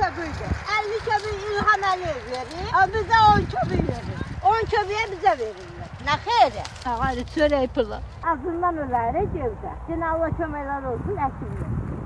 köpüydü. 50 köpüğü İlham Əliyev verir. Ama bize 10 köpüğü verir. 10 köpüğe bize verirler. Ne xeyri? Ağarı çörək pulu. Azından öləri cevdə. Cenab-ı Allah köməklər olsun, əkinlər.